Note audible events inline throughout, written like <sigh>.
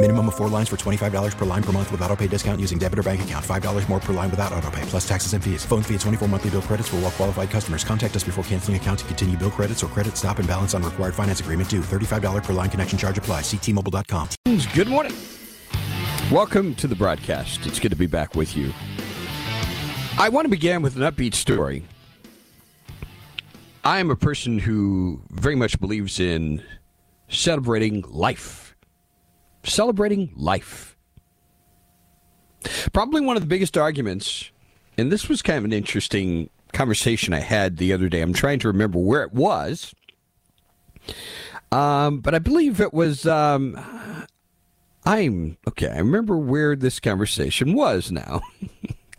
Minimum of four lines for $25 per line per month with auto pay discount using debit or bank account. $5 more per line without auto pay, plus taxes and fees. Phone fee at 24 monthly bill credits for all well qualified customers. Contact us before canceling account to continue bill credits or credit stop and balance on required finance agreement due. $35 per line connection charge apply. Ctmobile.com. Good morning. Welcome to the broadcast. It's good to be back with you. I want to begin with an upbeat story. I am a person who very much believes in celebrating life celebrating life. Probably one of the biggest arguments, and this was kind of an interesting conversation I had the other day. I'm trying to remember where it was, um, but I believe it was. Um, I'm okay. I remember where this conversation was now,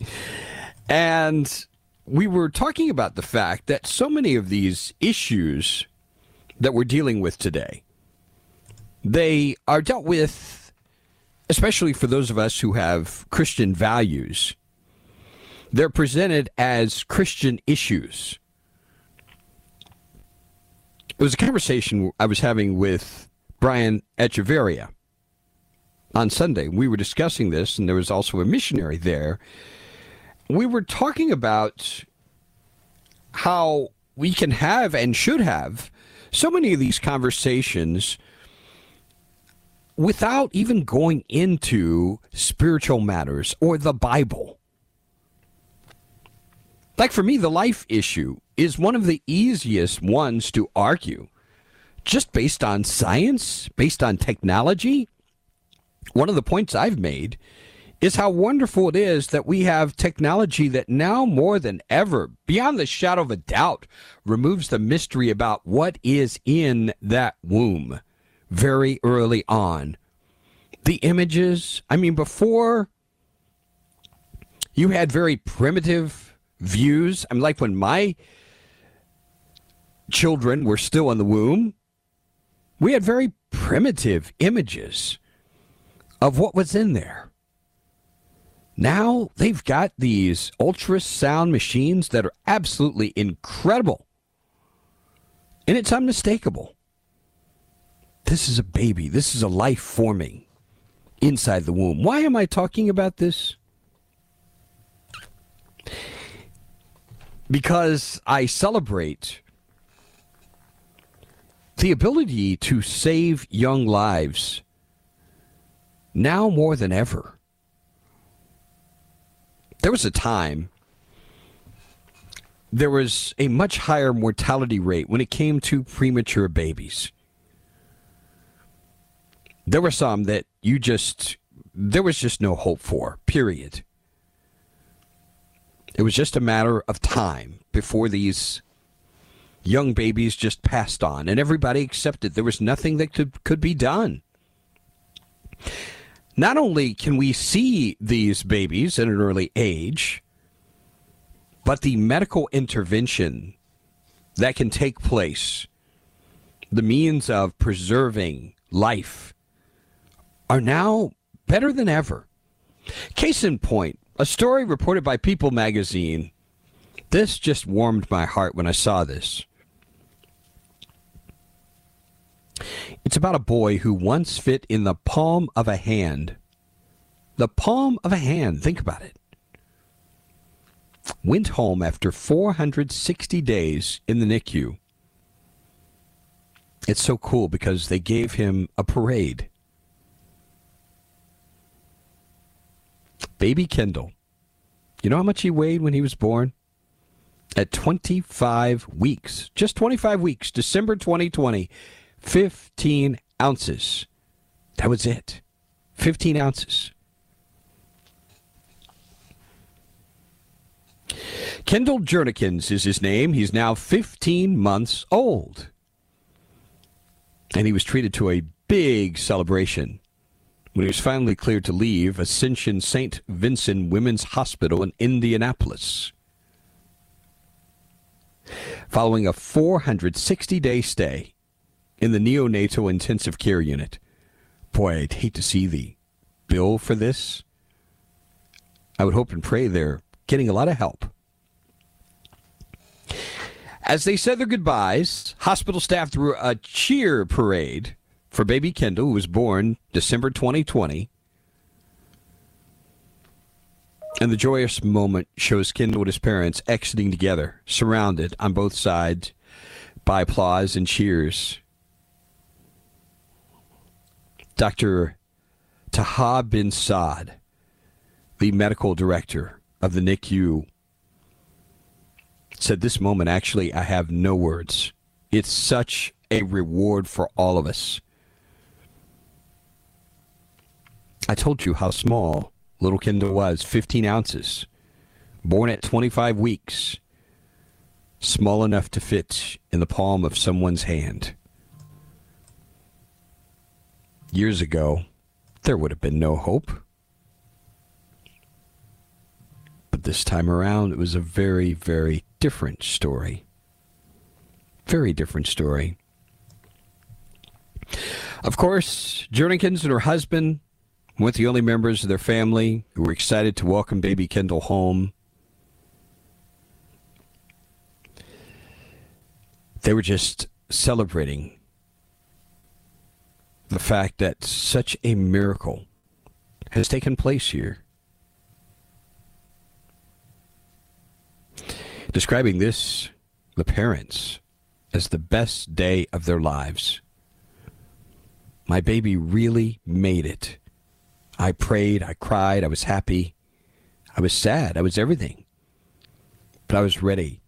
<laughs> and we were talking about the fact that so many of these issues that we're dealing with today they are dealt with, especially for those of us who have Christian values. They're presented as Christian issues. It was a conversation I was having with Brian Echeverria on Sunday. We were discussing this, and there was also a missionary there. We were talking about how we can have and should have so many of these conversations without even going into spiritual matters or the Bible. Like for me, the life issue is one of the easiest ones to argue just based on science, based on technology. One of the points I've made is how wonderful it is that we have technology that now more than ever, beyond the shadow of a doubt, removes the mystery about what is in that womb very early on. The images, I mean, before you had very primitive views. I'm mean, like when my children were still in the womb, we had very primitive images of what was in there. Now they've got these ultrasound machines that are absolutely incredible. And it's unmistakable. This is a baby. This is a life forming inside the womb. Why am I talking about this? Because I celebrate the ability to save young lives now more than ever. There was a time there was a much higher mortality rate when it came to premature babies there were some that you just there was just no hope for period. It was just a matter of time before these young babies just passed on and everybody accepted there was nothing that could could be done. Not only can we see these babies at an early age but the medical intervention that can take place the means of preserving life are now better than ever. Case in point, a story reported by People magazine. This just warmed my heart when I saw this. It's about a boy who once fit in the palm of a hand. The palm of a hand, think about it. Went home after 460 days in the NICU. It's so cool because they gave him a parade. Baby Kendall. You know how much he weighed when he was born? at 25 weeks. Just 25 weeks, December 2020, 15 ounces. That was it. 15 ounces. Kendall Jernikins is his name. He's now 15 months old. And he was treated to a big celebration when he was finally cleared to leave Ascension St. Vincent Women's Hospital in Indianapolis. Following a 460 day stay in the neonatal intensive care unit. Boy, I'd hate to see the bill for this. I would hope and pray they're getting a lot of help. As they said their goodbyes, hospital staff threw a cheer parade for baby Kendall, who was born December 2020. And the joyous moment shows Kendall and his parents exiting together, surrounded on both sides by applause and cheers. Dr. Taha bin Saad, the medical director of the NICU, said, This moment, actually, I have no words. It's such a reward for all of us. I told you how small little Kendall was 15 ounces, born at 25 weeks, small enough to fit in the palm of someone's hand. Years ago, there would have been no hope. But this time around, it was a very, very different story. Very different story. Of course, Jernikins and her husband went the only members of their family who were excited to welcome baby Kendall home. They were just celebrating the fact that such a miracle has taken place here. Describing this, the parents, as the best day of their lives. My baby really made it. I prayed, I cried, I was happy, I was sad, I was everything. But I was ready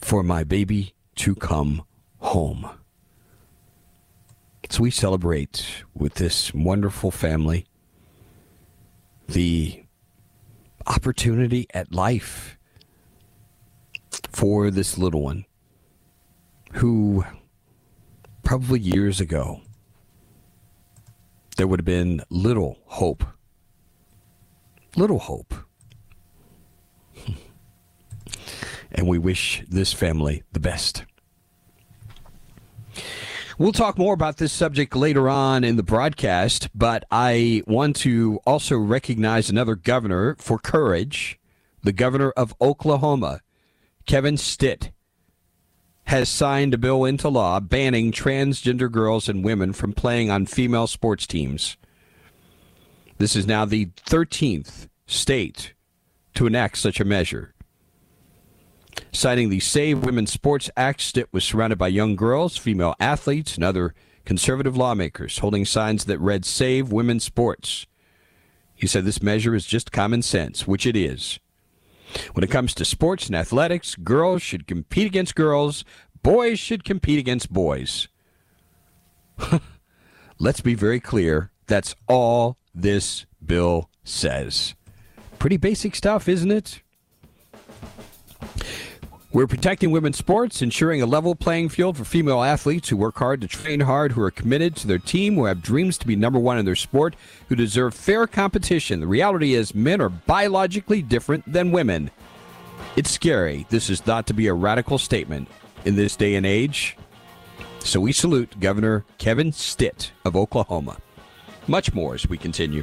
for my baby to come home. So we celebrate with this wonderful family the opportunity at life for this little one who probably years ago there would have been little hope. Little hope. <laughs> and we wish this family the best. We'll talk more about this subject later on in the broadcast, but I want to also recognize another governor for courage. The governor of Oklahoma, Kevin Stitt, has signed a bill into law banning transgender girls and women from playing on female sports teams. This is now the 13th state to enact such a measure. Citing the Save Women's Sports Act, Stitt was surrounded by young girls, female athletes, and other conservative lawmakers holding signs that read Save Women's Sports. He said this measure is just common sense, which it is. When it comes to sports and athletics, girls should compete against girls, boys should compete against boys. <laughs> Let's be very clear. That's all this bill says. Pretty basic stuff, isn't it? We're protecting women's sports, ensuring a level playing field for female athletes who work hard to train hard, who are committed to their team, who have dreams to be number one in their sport, who deserve fair competition. The reality is, men are biologically different than women. It's scary. This is thought to be a radical statement in this day and age. So we salute Governor Kevin Stitt of Oklahoma. Much more as we continue.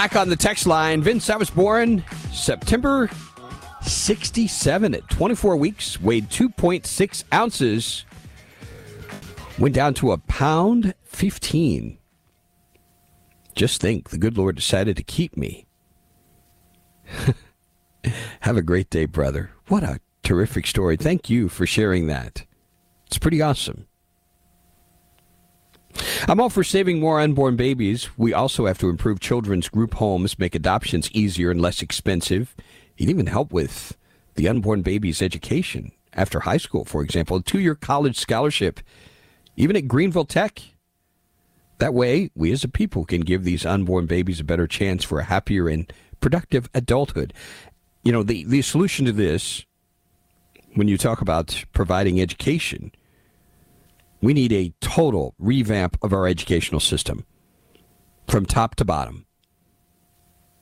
Back on the text line, Vince, I was born September 67 at 24 weeks, weighed 2.6 ounces, went down to a pound 15. Just think, the good Lord decided to keep me. <laughs> Have a great day, brother. What a terrific story. Thank you for sharing that. It's pretty awesome. I'm all for saving more unborn babies. We also have to improve children's group homes, make adoptions easier and less expensive, and even help with the unborn baby's education after high school, for example, a two year college scholarship, even at Greenville Tech. That way, we as a people can give these unborn babies a better chance for a happier and productive adulthood. You know, the, the solution to this, when you talk about providing education, we need a total revamp of our educational system from top to bottom.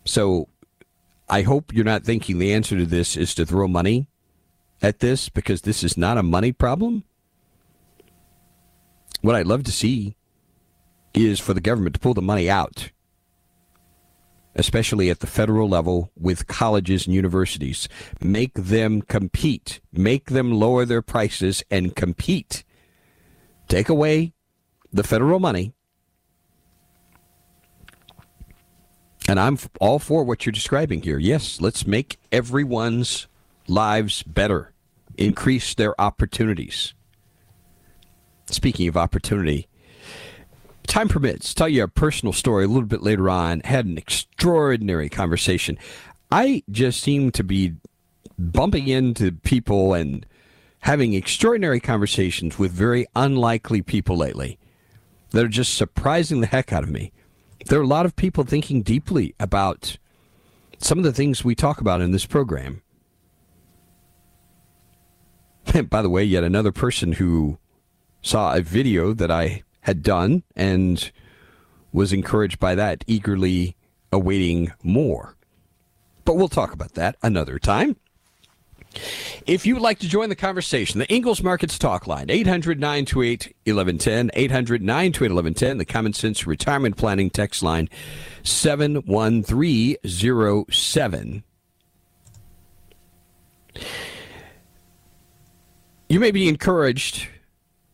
So I hope you're not thinking the answer to this is to throw money at this because this is not a money problem. What I'd love to see is for the government to pull the money out, especially at the federal level with colleges and universities. Make them compete, make them lower their prices and compete take away the federal money, and I'm all for what you're describing here. Yes, let's make everyone's lives better, increase their opportunities. Speaking of opportunity, time permits, tell you a personal story a little bit later on. Had an extraordinary conversation. I just seem to be bumping into people and having extraordinary conversations with very unlikely people lately that are just surprising the heck out of me. There are a lot of people thinking deeply about some of the things we talk about in this program. And <laughs> by the way, yet another person who saw a video that I had done and was encouraged by that, eagerly awaiting more. But we'll talk about that another time. If you would like to join the conversation, the Ingles Markets Talk Line, 800 928 1110, 800 928 1110, the Common Sense Retirement Planning text line, 71307. You may be encouraged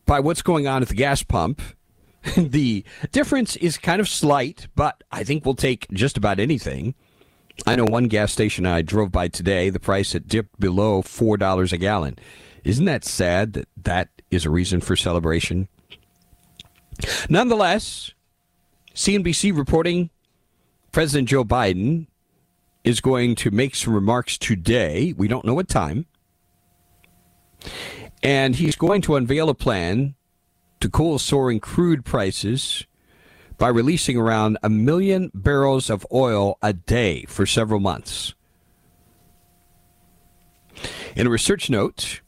by what's going on at the gas pump. <laughs> the difference is kind of slight, but I think we'll take just about anything. I know one gas station I drove by today, the price had dipped below $4 a gallon. Isn't that sad that that is a reason for celebration? Nonetheless, CNBC reporting President Joe Biden is going to make some remarks today. We don't know what time. And he's going to unveil a plan to cool soaring crude prices by releasing around a million barrels of oil a day for several months. In a research note,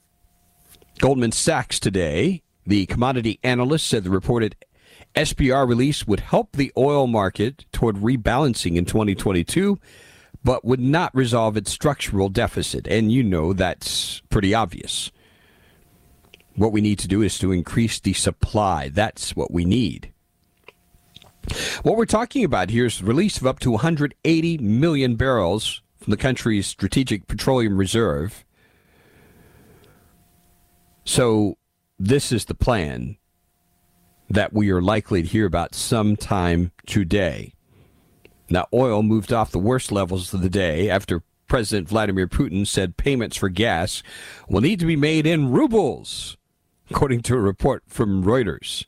Goldman Sachs today, the commodity analyst said the reported SPR release would help the oil market toward rebalancing in 2022, but would not resolve its structural deficit. And you know that's pretty obvious. What we need to do is to increase the supply. That's what we need. What we're talking about here is the release of up to 180 million barrels from the country's strategic petroleum reserve. So, this is the plan that we are likely to hear about sometime today. Now, oil moved off the worst levels of the day after President Vladimir Putin said payments for gas will need to be made in rubles, according to a report from Reuters.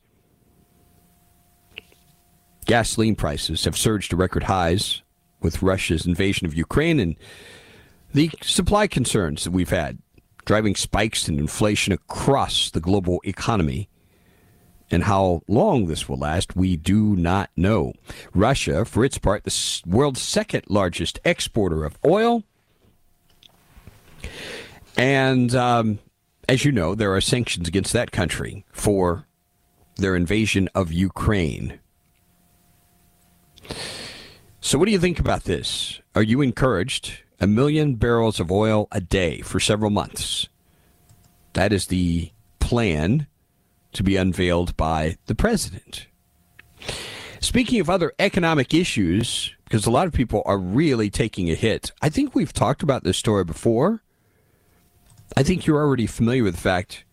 Gasoline prices have surged to record highs with Russia's invasion of Ukraine and the supply concerns that we've had, driving spikes in inflation across the global economy. And how long this will last, we do not know. Russia, for its part, the world's second largest exporter of oil. And um, as you know, there are sanctions against that country for their invasion of Ukraine. So, what do you think about this? Are you encouraged? A million barrels of oil a day for several months. That is the plan to be unveiled by the president. Speaking of other economic issues, because a lot of people are really taking a hit, I think we've talked about this story before. I think you're already familiar with the fact.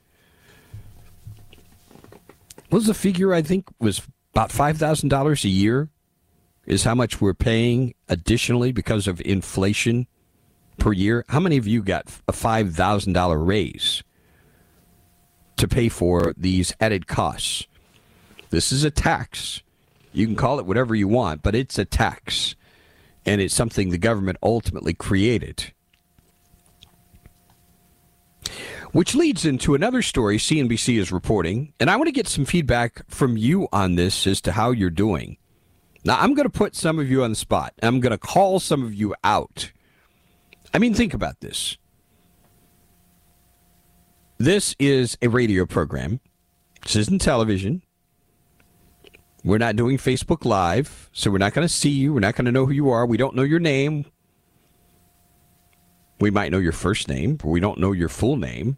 What was the figure? I think was about five thousand dollars a year is how much we're paying additionally because of inflation per year. How many of you got a $5,000 raise to pay for these added costs? This is a tax. You can call it whatever you want, but it's a tax. And it's something the government ultimately created. Which leads into another story CNBC is reporting. And I want to get some feedback from you on this as to how you're doing. Now, I'm going to put some of you on the spot. I'm going to call some of you out. I mean, think about this. This is a radio program. This isn't television. We're not doing Facebook Live, so we're not going to see you. We're not going to know who you are. We don't know your name. We might know your first name, but we don't know your full name.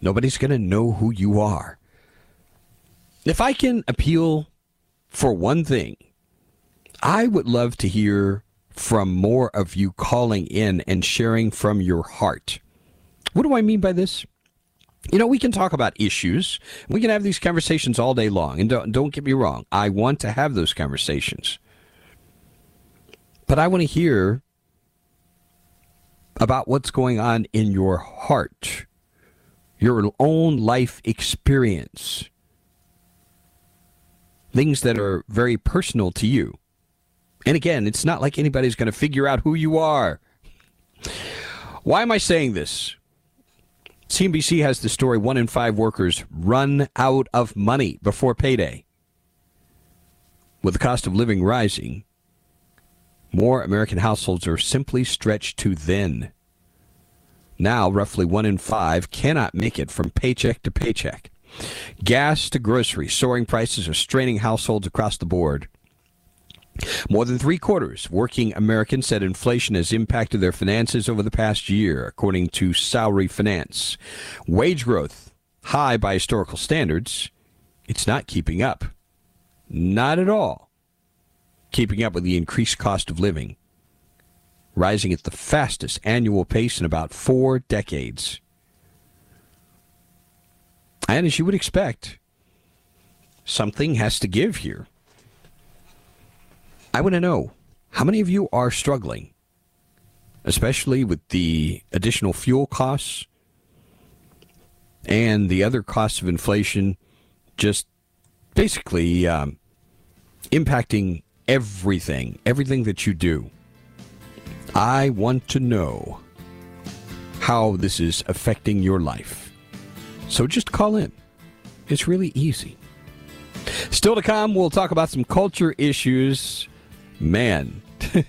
Nobody's going to know who you are. If I can appeal for one thing, I would love to hear from more of you calling in and sharing from your heart. What do I mean by this? You know, we can talk about issues. We can have these conversations all day long. And don't, don't get me wrong, I want to have those conversations. But I want to hear about what's going on in your heart, your own life experience things that are very personal to you. And again, it's not like anybody's going to figure out who you are. Why am I saying this? CNBC has the story one in five workers run out of money before payday. With the cost of living rising, more American households are simply stretched too thin. Now, roughly one in five cannot make it from paycheck to paycheck. Gas to groceries, soaring prices are straining households across the board. More than three quarters of working Americans said inflation has impacted their finances over the past year, according to Salary Finance. Wage growth, high by historical standards, it's not keeping up. Not at all. Keeping up with the increased cost of living, rising at the fastest annual pace in about four decades. And as you would expect, something has to give here. I want to know how many of you are struggling, especially with the additional fuel costs and the other costs of inflation, just basically um, impacting everything, everything that you do. I want to know how this is affecting your life. So just call in. It's really easy. Still to come, we'll talk about some culture issues man, <laughs>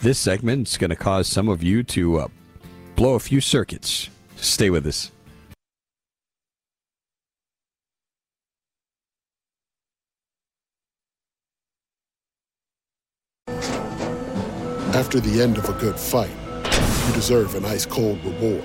this segment is going to cause some of you to uh, blow a few circuits. Stay with us. After the end of a good fight, you deserve an ice cold reward.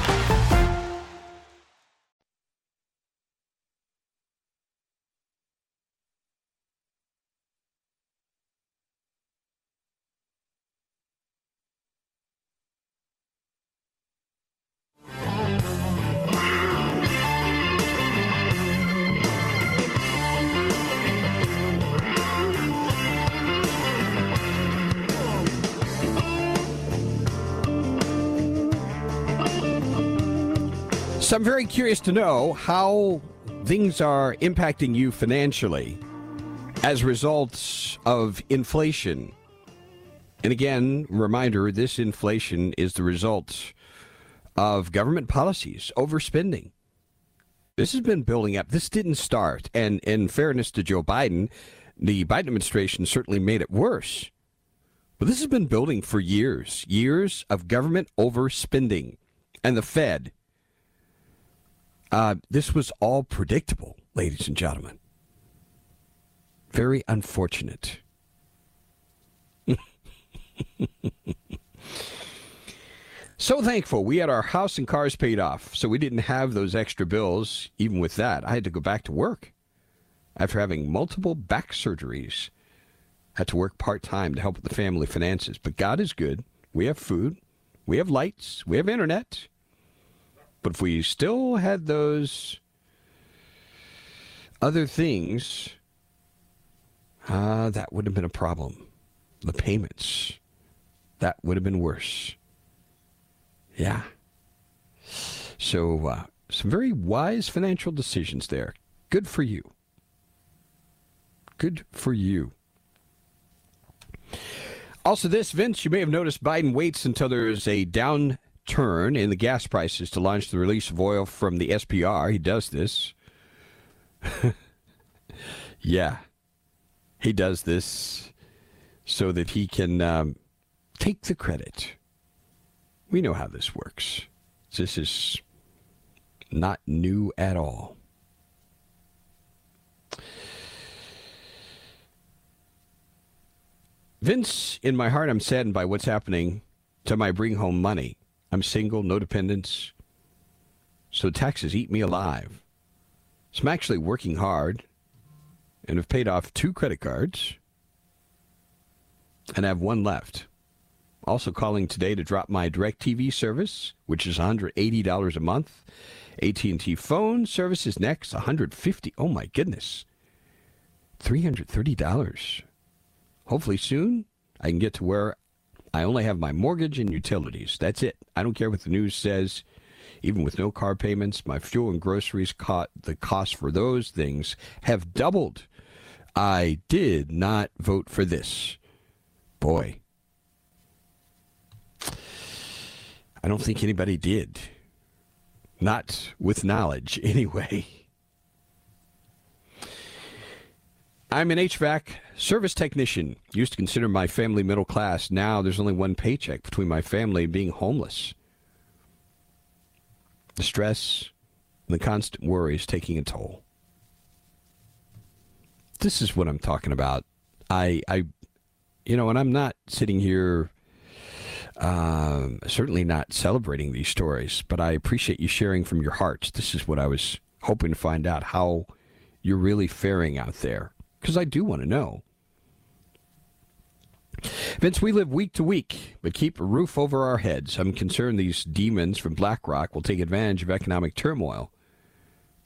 So I'm very curious to know how things are impacting you financially as a result of inflation. And again, reminder this inflation is the result of government policies, overspending. This has been building up. This didn't start. And in fairness to Joe Biden, the Biden administration certainly made it worse. But this has been building for years years of government overspending. And the Fed uh, this was all predictable, ladies and gentlemen. Very unfortunate. <laughs> so thankful we had our house and cars paid off, so we didn't have those extra bills. Even with that, I had to go back to work after having multiple back surgeries. Had to work part time to help with the family finances. But God is good. We have food, we have lights, we have internet. But if we still had those other things, uh, that would have been a problem. The payments, that would have been worse. Yeah. So, uh, some very wise financial decisions there. Good for you. Good for you. Also, this, Vince, you may have noticed Biden waits until there's a down turn in the gas prices to launch the release of oil from the SPR. He does this. <laughs> yeah. He does this so that he can um, take the credit. We know how this works. This is not new at all. Vince, in my heart, I'm saddened by what's happening to my bring home money. I'm single, no dependents, so taxes eat me alive. So I'm actually working hard and have paid off two credit cards and I have one left. Also calling today to drop my DirecTV service, which is $180 a month. AT&T phone service is next, 150. Oh my goodness. $330. Hopefully soon I can get to where I only have my mortgage and utilities. That's it. I don't care what the news says. Even with no car payments, my fuel and groceries, co- the cost for those things have doubled. I did not vote for this. Boy. I don't think anybody did. Not with knowledge, <laughs> anyway. I'm an HVAC service technician. Used to consider my family middle class. Now there's only one paycheck between my family and being homeless. The stress and the constant worry is taking a toll. This is what I'm talking about. I, I, you know, and I'm not sitting here, um, certainly not celebrating these stories, but I appreciate you sharing from your hearts. This is what I was hoping to find out how you're really faring out there because I do want to know. Vince, we live week to week, but keep a roof over our heads. I'm concerned these demons from BlackRock will take advantage of economic turmoil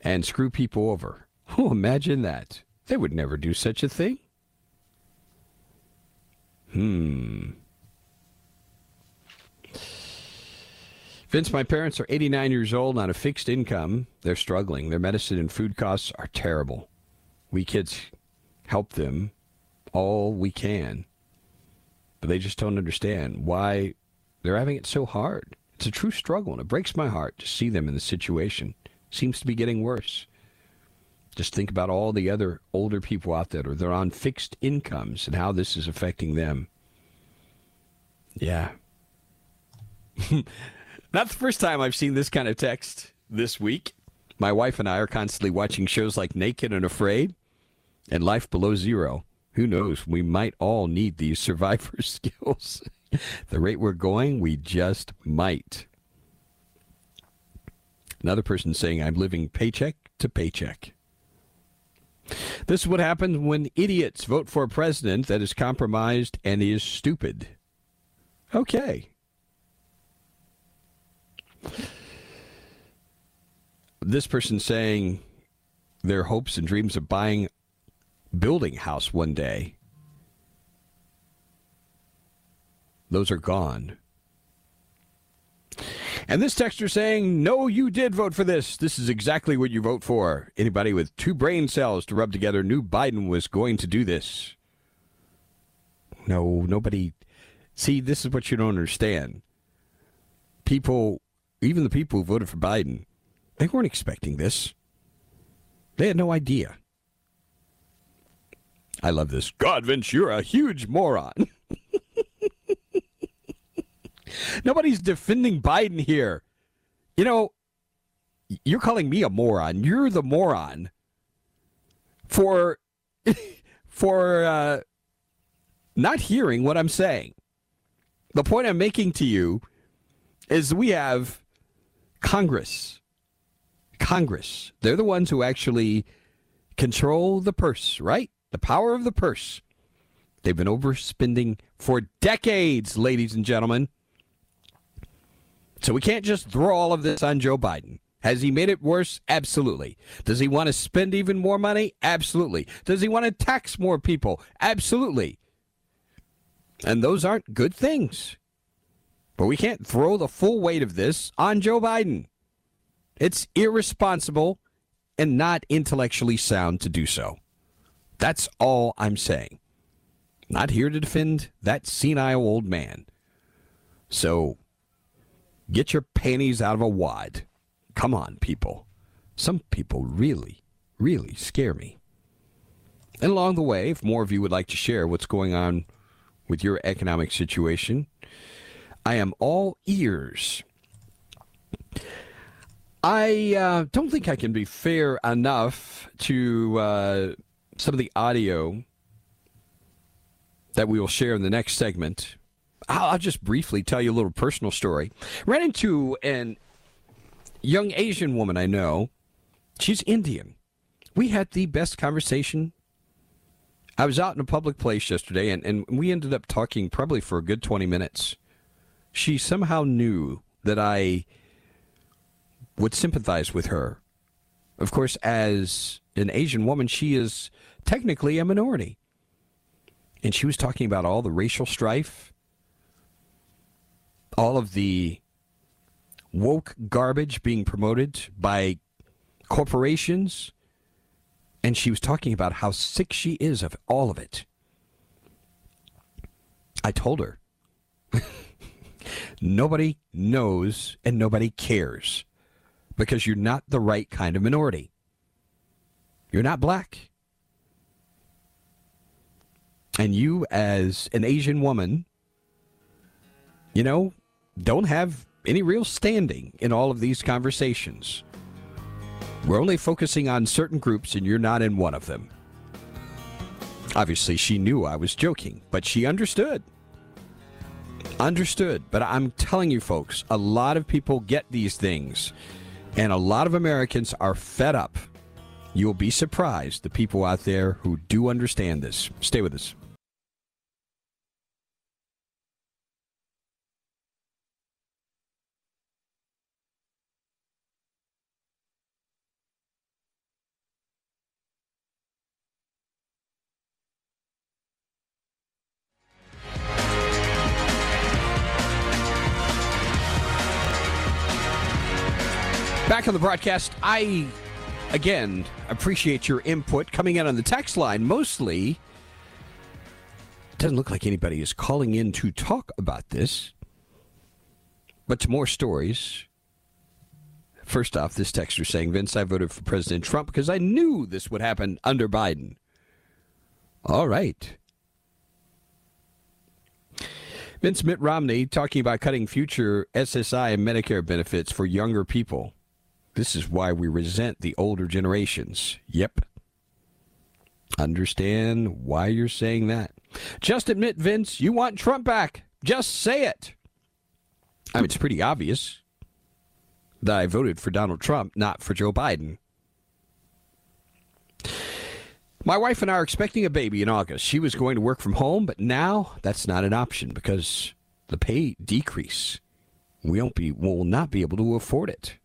and screw people over. <laughs> Oh, imagine that. They would never do such a thing. Hmm. Vince, my parents are 89 years old on a fixed income. They're struggling. Their medicine and food costs are terrible. We kids help them all we can. But they just don't understand why they're having it so hard. It's a true struggle, and it breaks my heart to see them in the situation. Seems to be getting worse. Just think about all the other older people out there that are on fixed incomes and how this is affecting them. Yeah. <laughs> Not the first time I've seen this kind of text this week. My wife and I are constantly watching shows like Naked and Afraid and Life Below Zero. Who knows? We might all need these <laughs> survivor skills. <laughs> the rate we're going, we just might. Another person saying, I'm living paycheck to paycheck. This is what happens when idiots vote for a president that is compromised and is stupid. Okay. This person saying their hopes and dreams of buying building house one day. Those are gone. And this texter saying, No, you did vote for this. This is exactly what you vote for. Anybody with two brain cells to rub together knew Biden was going to do this. No, nobody. See, this is what you don't understand. People, even the people who voted for Biden, they weren't expecting this. They had no idea. I love this. God, Vince, you're a huge moron. Nobody's defending Biden here. You know, you're calling me a moron. You're the moron for <laughs> for uh, not hearing what I'm saying. The point I'm making to you is we have Congress. Congress. They're the ones who actually control the purse, right? The power of the purse. They've been overspending for decades, ladies and gentlemen. So we can't just throw all of this on Joe Biden. Has he made it worse? Absolutely. Does he want to spend even more money? Absolutely. Does he want to tax more people? Absolutely. And those aren't good things. But we can't throw the full weight of this on Joe Biden. It's irresponsible and not intellectually sound to do so. That's all I'm saying. Not here to defend that senile old man. So get your panties out of a wad. Come on, people. Some people really, really scare me. And along the way, if more of you would like to share what's going on with your economic situation, I am all ears. I uh, don't think I can be fair enough to uh, some of the audio that we will share in the next segment. I'll, I'll just briefly tell you a little personal story. Ran into an young Asian woman I know. She's Indian. We had the best conversation. I was out in a public place yesterday, and, and we ended up talking probably for a good 20 minutes. She somehow knew that I would sympathize with her. Of course, as an Asian woman, she is technically a minority. And she was talking about all the racial strife, all of the woke garbage being promoted by corporations. And she was talking about how sick she is of all of it. I told her <laughs> nobody knows and nobody cares because you're not the right kind of minority. You're not black. And you, as an Asian woman, you know, don't have any real standing in all of these conversations. We're only focusing on certain groups, and you're not in one of them. Obviously, she knew I was joking, but she understood. Understood. But I'm telling you, folks, a lot of people get these things, and a lot of Americans are fed up. You'll be surprised the people out there who do understand this. Stay with us. Back on the broadcast, I again appreciate your input coming in on the text line. Mostly, it doesn't look like anybody is calling in to talk about this, but to more stories. First off, this texter saying, Vince, I voted for President Trump because I knew this would happen under Biden. All right. Vince Mitt Romney talking about cutting future SSI and Medicare benefits for younger people. This is why we resent the older generations. Yep. Understand why you're saying that. Just admit, Vince, you want Trump back. Just say it. I mean, it's pretty obvious that I voted for Donald Trump, not for Joe Biden. My wife and I are expecting a baby in August. She was going to work from home, but now that's not an option because the pay decrease. We won't be will not be able to afford it.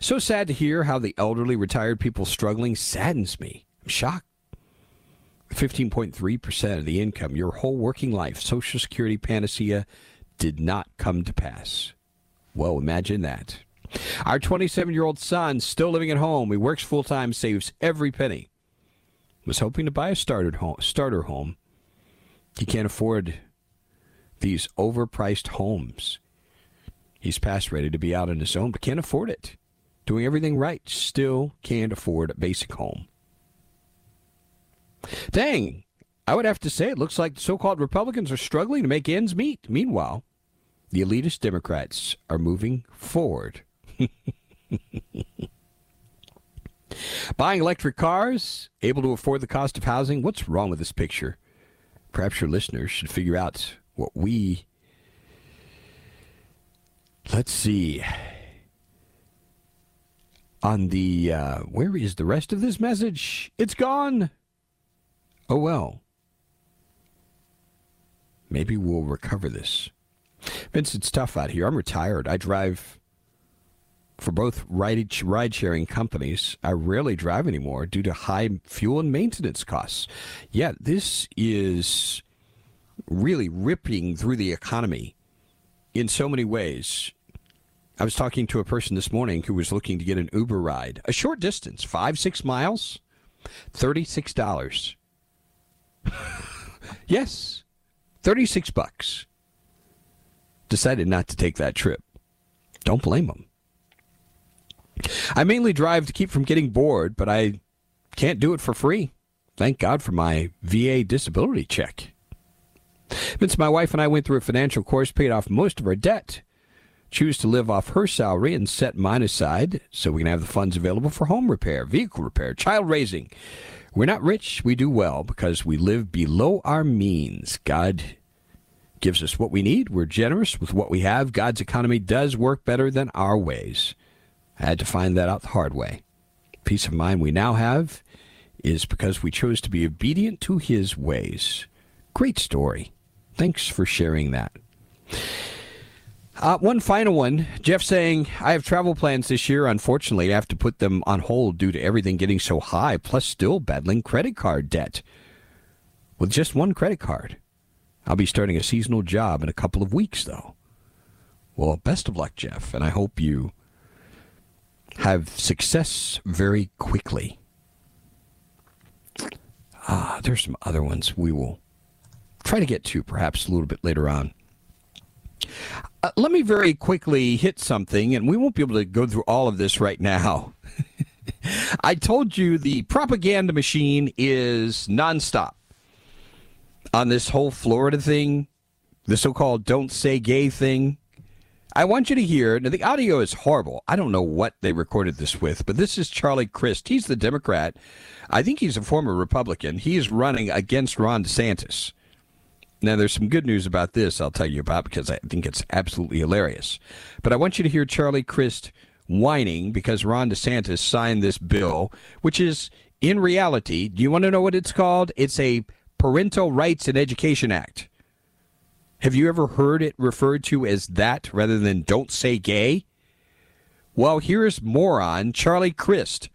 So sad to hear how the elderly retired people struggling saddens me. I'm shocked. 15.3% of the income, your whole working life, Social Security panacea did not come to pass. Well, imagine that. Our 27 year old son, still living at home, he works full time, saves every penny. Was hoping to buy a starter home. Starter home. He can't afford these overpriced homes. He's past ready to be out on his own, but can't afford it. Doing everything right, still can't afford a basic home. Dang, I would have to say it looks like the so called Republicans are struggling to make ends meet. Meanwhile, the elitist Democrats are moving forward. <laughs> Buying electric cars, able to afford the cost of housing. What's wrong with this picture? Perhaps your listeners should figure out what we Let's see. On the, uh, where is the rest of this message? It's gone. Oh well. Maybe we'll recover this. Vince, it's tough out here. I'm retired. I drive for both ride sharing companies. I rarely drive anymore due to high fuel and maintenance costs. Yeah, this is really ripping through the economy in so many ways. I was talking to a person this morning who was looking to get an Uber ride, a short distance, five, six miles, $36. <laughs> yes, 36 bucks. Decided not to take that trip. Don't blame them. I mainly drive to keep from getting bored, but I can't do it for free. Thank God for my VA disability check. Since my wife and I went through a financial course, paid off most of our debt, choose to live off her salary and set mine aside so we can have the funds available for home repair, vehicle repair, child raising. We're not rich, we do well because we live below our means. God gives us what we need. We're generous with what we have. God's economy does work better than our ways. I had to find that out the hard way. Peace of mind we now have is because we chose to be obedient to his ways. Great story. Thanks for sharing that. Uh, one final one. Jeff saying, I have travel plans this year. Unfortunately, I have to put them on hold due to everything getting so high, plus still battling credit card debt. With just one credit card. I'll be starting a seasonal job in a couple of weeks, though. Well, best of luck, Jeff, and I hope you have success very quickly. Ah, there's some other ones we will try to get to perhaps a little bit later on. Uh, let me very quickly hit something, and we won't be able to go through all of this right now. <laughs> I told you the propaganda machine is nonstop on this whole Florida thing, the so called don't say gay thing. I want you to hear. Now, the audio is horrible. I don't know what they recorded this with, but this is Charlie Crist. He's the Democrat. I think he's a former Republican. He is running against Ron DeSantis. Now, there's some good news about this I'll tell you about because I think it's absolutely hilarious. But I want you to hear Charlie Crist whining because Ron DeSantis signed this bill, which is, in reality, do you want to know what it's called? It's a Parental Rights and Education Act. Have you ever heard it referred to as that rather than don't say gay? Well, here's moron Charlie Crist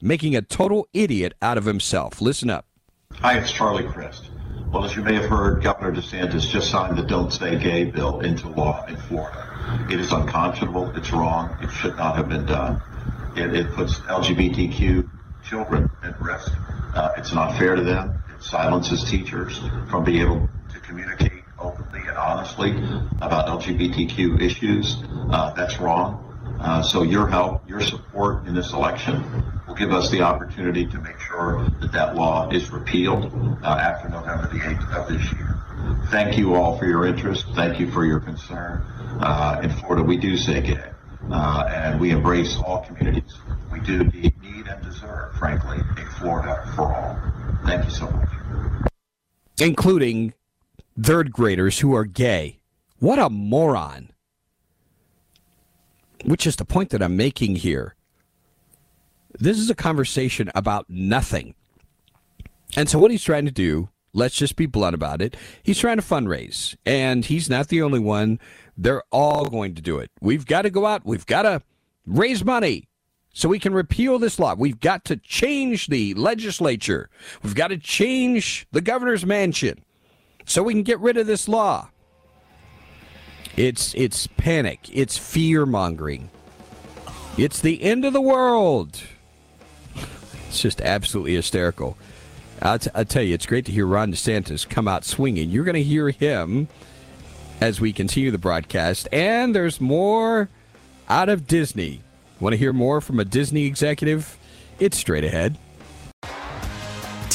making a total idiot out of himself. Listen up. Hi, it's Charlie Crist. Well, as you may have heard, Governor DeSantis just signed the Don't Say Gay bill into law in Florida. It is unconscionable. It's wrong. It should not have been done. It, it puts LGBTQ children at risk. Uh, it's not fair to them. It silences teachers from being able to communicate openly and honestly about LGBTQ issues. Uh, that's wrong. Uh, so your help, your support in this election will give us the opportunity to make sure that that law is repealed uh, after November the 8th of this year. Thank you all for your interest. Thank you for your concern. Uh, in Florida, we do say gay, uh, and we embrace all communities. We do need, need and deserve, frankly, a Florida for all. Thank you so much. Including third graders who are gay. What a moron which is the point that I'm making here. This is a conversation about nothing. And so, what he's trying to do, let's just be blunt about it, he's trying to fundraise. And he's not the only one. They're all going to do it. We've got to go out, we've got to raise money so we can repeal this law. We've got to change the legislature, we've got to change the governor's mansion so we can get rid of this law. It's it's panic. It's fear mongering. It's the end of the world. It's just absolutely hysterical. I'll, tell you, it's great to hear Ron DeSantis come out swinging. You're going to hear him as we continue the broadcast, and there's more out of Disney. Want to hear more from a Disney executive? It's straight ahead.